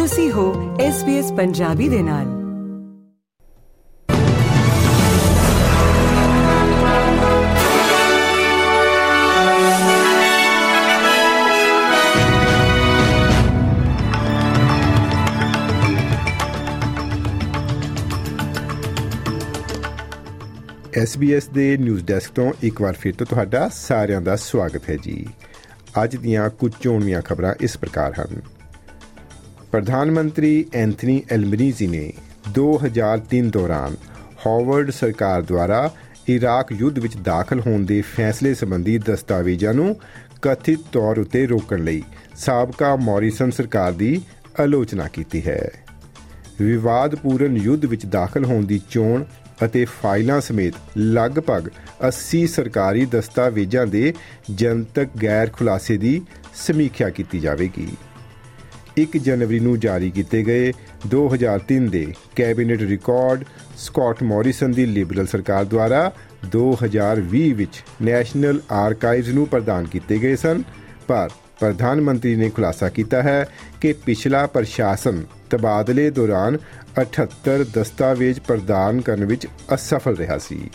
ਤੁਸੀਂ ਹੋ SBS ਪੰਜਾਬੀ ਦੇ ਨਾਲ। SBS ਦੇ ਨਿਊਜ਼ ਡੈਸਕ ਤੋਂ ਇੱਕ ਵਾਰ ਫਿਰ ਤੋਂ ਤੁਹਾਡਾ ਸਾਰਿਆਂ ਦਾ ਸਵਾਗਤ ਹੈ ਜੀ। ਅੱਜ ਦੀਆਂ ਕੁਝ ਚੋਣਵੀਆਂ ਖਬਰਾਂ ਇਸ ਪ੍ਰਕਾਰ ਹਨ। ਪ੍ਰਧਾਨ ਮੰਤਰੀ ਐਂਥਨੀ ਐਲਮਰੀਜ਼ੀ ਨੇ 2003 ਦੌਰਾਨ ਹਾਰਵਰਡ ਸਰਕਾਰ ਦੁਆਰਾ ਇਰਾਕ ਯੁੱਧ ਵਿੱਚ ਦਾਖਲ ਹੋਣ ਦੇ ਫੈਸਲੇ ਸੰਬੰਧੀ ਦਸਤਾਵੇਜ਼ਾਂ ਨੂੰ ਕਥਿਤ ਤੌਰ ਉਤੇ ਰੋਕਣ ਲਈ ਸਾਬਕਾ ਮੌਰਿਸਨ ਸਰਕਾਰ ਦੀ ਆਲੋਚਨਾ ਕੀਤੀ ਹੈ। ਵਿਵਾਦਪੂਰਨ ਯੁੱਧ ਵਿੱਚ ਦਾਖਲ ਹੋਣ ਦੀ ਚੋਣ ਅਤੇ ਫਾਈਲਾਂ ਸਮੇਤ ਲਗਭਗ 80 ਸਰਕਾਰੀ ਦਸਤਾਵੇਜ਼ਾਂ ਦੇ ਜਨਤਕ ਗੈਰ ਖੁਲਾਸੇ ਦੀ ਸਮੀਖਿਆ ਕੀਤੀ ਜਾਵੇਗੀ। 1 ਜਨਵਰੀ ਨੂੰ ਜਾਰੀ ਕੀਤੇ ਗਏ 2003 ਦੇ ਕੈਬਨਿਟ ਰਿਕਾਰਡ ਸਕਾਟ ਮੌਰਿਸਨ ਦੀ ਲਿਬਰਲ ਸਰਕਾਰ ਦੁਆਰਾ 2020 ਵਿੱਚ ਨੈਸ਼ਨਲ ਆਰਕਾਈਵਜ਼ ਨੂੰ ਪ੍ਰਦਾਨ ਕੀਤੇ ਗਏ ਸਨ। ਪਰ ਪ੍ਰਧਾਨ ਮੰਤਰੀ ਨੇ ਖੁਲਾਸਾ ਕੀਤਾ ਹੈ ਕਿ ਪਿਛਲਾ ਪ੍ਰਸ਼ਾਸਨ ਤਬਾਦਲੇ ਦੌਰਾਨ 78 ਦਸਤਾਵੇਜ਼ ਪ੍ਰਦਾਨ ਕਰਨ ਵਿੱਚ ਅਸਫਲ ਰਿਹਾ ਸੀ।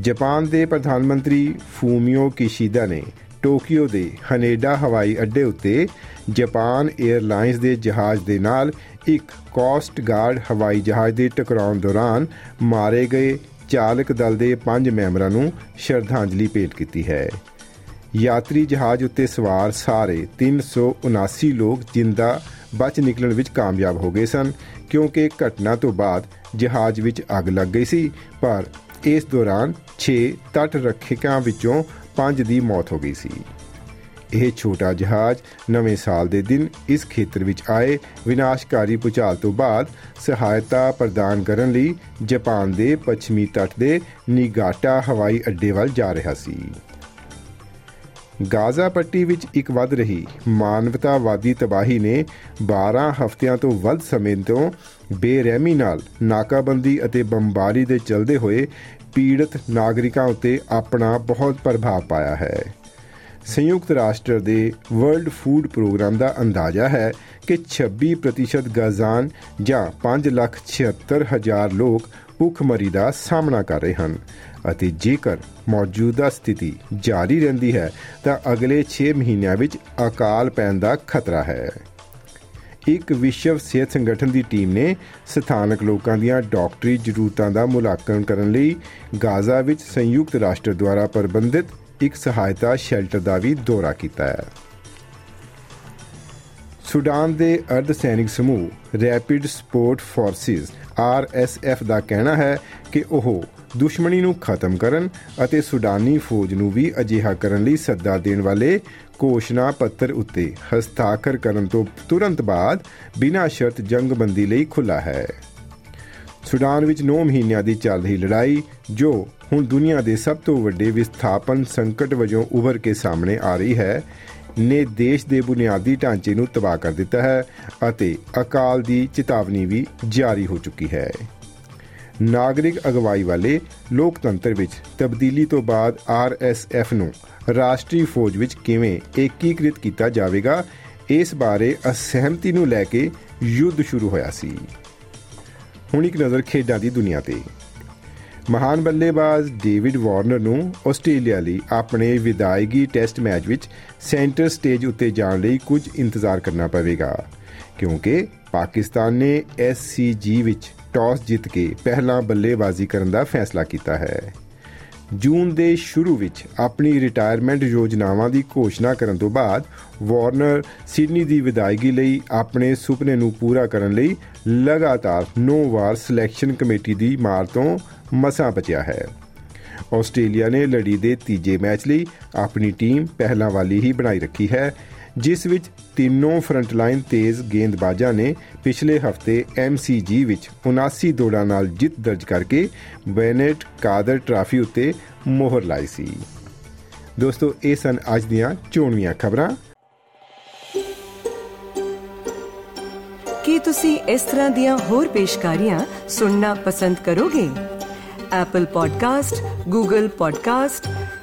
ਜਾਪਾਨ ਦੇ ਪ੍ਰਧਾਨ ਮੰਤਰੀ ਫੂਮੀਓ ਕਿਸ਼ੀਦਾ ਨੇ ਟੋਕੀਓ ਦੇ ਹਨੇਡਾ ਹਵਾਈ ਅੱਡੇ ਉੱਤੇ ਜਾਪਾਨ 에ਅਰਲਾਈਨਸ ਦੇ ਜਹਾਜ਼ ਦੇ ਨਾਲ ਇੱਕ ਕੋਸਟ ਗਾਰਡ ਹਵਾਈ ਜਹਾਜ਼ ਦੇ ਟਕਰਾਉਣ ਦੌਰਾਨ ਮਾਰੇ ਗਏ ਚਾਲਕ ਦਲ ਦੇ 5 ਮੈਂਬਰਾਂ ਨੂੰ ਸ਼ਰਧਾਂਜਲੀ ਭੇਟ ਕੀਤੀ ਹੈ। ਯਾਤਰੀ ਜਹਾਜ਼ ਉੱਤੇ ਸਵਾਰ ਸਾਰੇ 379 ਲੋਕ ਜਿੰਦਾ ਬਚ ਨਿਕਲਣ ਵਿੱਚ ਕਾਮਯਾਬ ਹੋ ਗਏ ਸਨ, ਕਿਉਂਕਿ ਘਟਨਾ ਤੋਂ ਬਾਅਦ ਜਹਾਜ਼ ਵਿੱਚ ਅੱਗ ਲੱਗ ਗਈ ਸੀ, ਪਰ ਇਸ ਦੌਰਾਨ 6 ਤਟ ਰੱਖਿਆਂ ਵਿੱਚੋਂ 5 ਦੀ ਮੌਤ ਹੋ ਗਈ ਸੀ। ਇਹ ਛੋਟਾ ਜਹਾਜ਼ ਨਵੇਂ ਸਾਲ ਦੇ ਦਿਨ ਇਸ ਖੇਤਰ ਵਿੱਚ ਆਏ ਵਿਨਾਸ਼ਕਾਰੀ ਭੂਚਾਲ ਤੋਂ ਬਾਅਦ ਸਹਾਇਤਾ ਪ੍ਰਦਾਨ ਕਰਨ ਲਈ ਜਾਪਾਨ ਦੇ ਪੱਛਮੀ ਤੱਟ ਦੇ ਨਿਗਾਟਾ ਹਵਾਈ ਅੱਡੇ ਵੱਲ ਜਾ ਰਿਹਾ ਸੀ। ਗਾਜ਼ਾ ਪੱਟੀ ਵਿੱਚ ਇੱਕ ਵੱਧ ਰਹੀ ਮਾਨਵਤਾਵਾਦੀ ਤਬਾਹੀ ਨੇ 12 ਹਫ਼ਤਿਆਂ ਤੋਂ ਵੱਧ ਸਮੇਂ ਤੋਂ ਬੇਰਹਿਮੀ ਨਾਲ ਨਾਕਾਬੰਦੀ ਅਤੇ ਬੰਬਾਰੀ ਦੇ ਚਲਦੇ ਹੋਏ ਪੀੜਤ ਨਾਗਰਿਕਾਂ ਉੱਤੇ ਆਪਣਾ ਬਹੁਤ ਪ੍ਰਭਾਵ ਪਾਇਆ ਹੈ। ਸੰਯੁਕਤ ਰਾਸ਼ਟਰ ਦੇ ਵਰਲਡ ਫੂਡ ਪ੍ਰੋਗਰਾਮ ਦਾ ਅੰਦਾਜ਼ਾ ਹੈ ਕਿ 26% ਗਾਜ਼ਾਨ ਜਾਂ 576000 ਲੋਕ ਭੁੱਖਮਰੀ ਦਾ ਸਾਹਮਣਾ ਕਰ ਰਹੇ ਹਨ ਅਤੇ ਜੇਕਰ ਮੌਜੂਦਾ ਸਥਿਤੀ ਜਾਰੀ ਰਹਿੰਦੀ ਹੈ ਤਾਂ ਅਗਲੇ 6 ਮਹੀਨਿਆਂ ਵਿੱਚ ਅਕਾਲ ਪੈਣ ਦਾ ਖਤਰਾ ਹੈ। ਇੱਕ ਵਿਸ਼ਵ ਸਿਹਤ ਸੰਗਠਨ ਦੀ ਟੀਮ ਨੇ ਸਥਾਨਕ ਲੋਕਾਂ ਦੀਆਂ ਡਾਕਟਰੀ ਜ਼ਰੂਰਤਾਂ ਦਾ ਮੁਲਾਂਕਣ ਕਰਨ ਲਈ ਗਾਜ਼ਾ ਵਿੱਚ ਸੰਯੁਕਤ ਰਾਸ਼ਟਰ ਦੁਆਰਾ ਪ੍ਰਬੰਧਿਤ ਇੱਕ ਸਹਾਇਤਾ ਸ਼ੈਲਟਰ ਦਾ ਵੀ ਦੌਰਾ ਕੀਤਾ ਹੈ। ਸੁਡਾਨ ਦੇ ਅਰਧ ਸੈਨਿਕ ਸਮੂਹ ਰੈਪਿਡ ਸਪੋਰਟ ਫੋਰਸਿਸ ਆਰਐਸਐਫ ਦਾ ਕਹਿਣਾ ਹੈ ਕਿ ਉਹ ਦੁਸ਼ਮਣੀ ਨੂੰ ਖਤਮ ਕਰਨ ਅਤੇ ਸੁਡਾਨੀ ਫੌਜ ਨੂੰ ਵੀ ਅਜਿਹਾ ਕਰਨ ਲਈ ਸੱਦਾ ਦੇਣ ਵਾਲੇ ਘੋਸ਼ਣਾ ਪੱਤਰ ਉੱਤੇ ਹਸਤਾਖਰ ਕਰਨ ਤੋਂ ਤੁਰੰਤ ਬਾਅਦ ਬਿਨਾਂ ਸ਼ਰਤ ਜੰਗਬੰਦੀ ਲਈ ਖੁੱਲਾ ਹੈ। ਸੁਡਾਨ ਵਿੱਚ 9 ਮਹੀਨਿਆਂ ਦੀ ਚੱਲ ਰਹੀ ਲੜਾਈ, ਜੋ ਹੁਣ ਦੁਨੀਆ ਦੇ ਸਭ ਤੋਂ ਵੱਡੇ ਵਿਸਥਾਪਨ ਸੰਕਟ ਵਜੋਂ ਉੱਭਰ ਕੇ ਸਾਹਮਣੇ ਆ ਰਹੀ ਹੈ, ਨੇ ਦੇਸ਼ ਦੇ ਬੁਨਿਆਦੀ ਢਾਂਚੇ ਨੂੰ ਤਬਾਹ ਕਰ ਦਿੱਤਾ ਹੈ ਅਤੇ ਅਕਾਲ ਦੀ ਚੇਤਾਵਨੀ ਵੀ ਜਾਰੀ ਹੋ ਚੁੱਕੀ ਹੈ। ਨਾਗਰਿਕ ਅਗਵਾਈ ਵਾਲੇ ਲੋਕਤੰਤਰ ਵਿੱਚ ਤਬਦੀਲੀ ਤੋਂ ਬਾਅਦ ਆਰਐਸਐਫ ਨੂੰ ਰਾਸ਼ਟਰੀ ਫੌਜ ਵਿੱਚ ਕਿਵੇਂ ਏਕੀਕ੍ਰਿਤ ਕੀਤਾ ਜਾਵੇਗਾ, ਇਸ ਬਾਰੇ ਅਸਹਿਮਤੀ ਨੂੰ ਲੈ ਕੇ ਯੁੱਧ ਸ਼ੁਰੂ ਹੋਇਆ ਸੀ। ਹੁਣ ਇੱਕ ਨਜ਼ਰ ਖੇਡਾਂ ਦੀ ਦੁਨੀਆ ਤੇ। ਮਹਾਨ ਬੱਲੇਬਾਜ਼ ਡੇਵਿਡ ਵਾਰਨਰ ਨੂੰ ਆਸਟ੍ਰੇਲੀਆ ਲਈ ਆਪਣੇ ਵਿਦਾਇਗੀ ਟੈਸਟ ਮੈਚ ਵਿੱਚ ਸੈਂਟਰ ਸਟੇਜ ਉੱਤੇ ਜਾਣ ਲਈ ਕੁਝ ਇੰਤਜ਼ਾਰ ਕਰਨਾ ਪਵੇਗਾ। ਕਿਉਂਕਿ ਪਾਕਿਸਤਾਨ ਨੇ ਐਸਸੀਜੀ ਵਿੱਚ ਟਾਸ ਜਿੱਤ ਕੇ ਪਹਿਲਾਂ ਬੱਲੇਬਾਜ਼ੀ ਕਰਨ ਦਾ ਫੈਸਲਾ ਕੀਤਾ ਹੈ। ਜੂਨ ਦੇ ਸ਼ੁਰੂ ਵਿੱਚ ਆਪਣੀ ਰਿਟਾਇਰਮੈਂਟ ਯੋਜਨਾਵਾਂ ਦੀ ਘੋਸ਼ਣਾ ਕਰਨ ਤੋਂ ਬਾਅਦ ਵਾਰਨਰ ਸਿਡਨੀ ਦੀ ਵਿਦਾਇਗੀ ਲਈ ਆਪਣੇ ਸੁਪਨੇ ਨੂੰ ਪੂਰਾ ਕਰਨ ਲਈ ਲਗਾਤਾਰ 9 ਵਾਰ ਸਿਲੈਕਸ਼ਨ ਕਮੇਟੀ ਦੀ ਮਾਰ ਤੋਂ ਮਸਾਂ ਬਚਿਆ ਹੈ। ਆਸਟ੍ਰੇਲੀਆ ਨੇ ਲੜੀ ਦੇ ਤੀਜੇ ਮੈਚ ਲਈ ਆਪਣੀ ਟੀਮ ਪਹਿਲਾਂ ਵਾਲੀ ਹੀ ਬਣਾਈ ਰੱਖੀ ਹੈ। ਜਿਸ ਵਿੱਚ ਤਿੰਨੋਂ ਫਰੰਟਲਾਈਨ ਤੇਜ਼ ਗੇਂਦਬਾਜ਼ਾਂ ਨੇ ਪਿਛਲੇ ਹਫ਼ਤੇ MCG ਵਿੱਚ 79 ਦੌੜਾਂ ਨਾਲ ਜਿੱਤ ਦਰਜ ਕਰਕੇ ਬੈਨੇਟ ਕਾਦਰ ਟਰਾਫੀ ਉੱਤੇ ਮੋਹਰ ਲਾਈ ਸੀ। ਦੋਸਤੋ, ਇਹ ਸਨ ਅੱਜ ਦੀਆਂ ਚੋਣਵੀਆਂ ਖਬਰਾਂ। ਕੀ ਤੁਸੀਂ ਇਸ ਤਰ੍ਹਾਂ ਦੀਆਂ ਹੋਰ ਪੇਸ਼ਕਾਰੀਆਂ ਸੁਣਨਾ ਪਸੰਦ ਕਰੋਗੇ? Apple Podcast, Google Podcast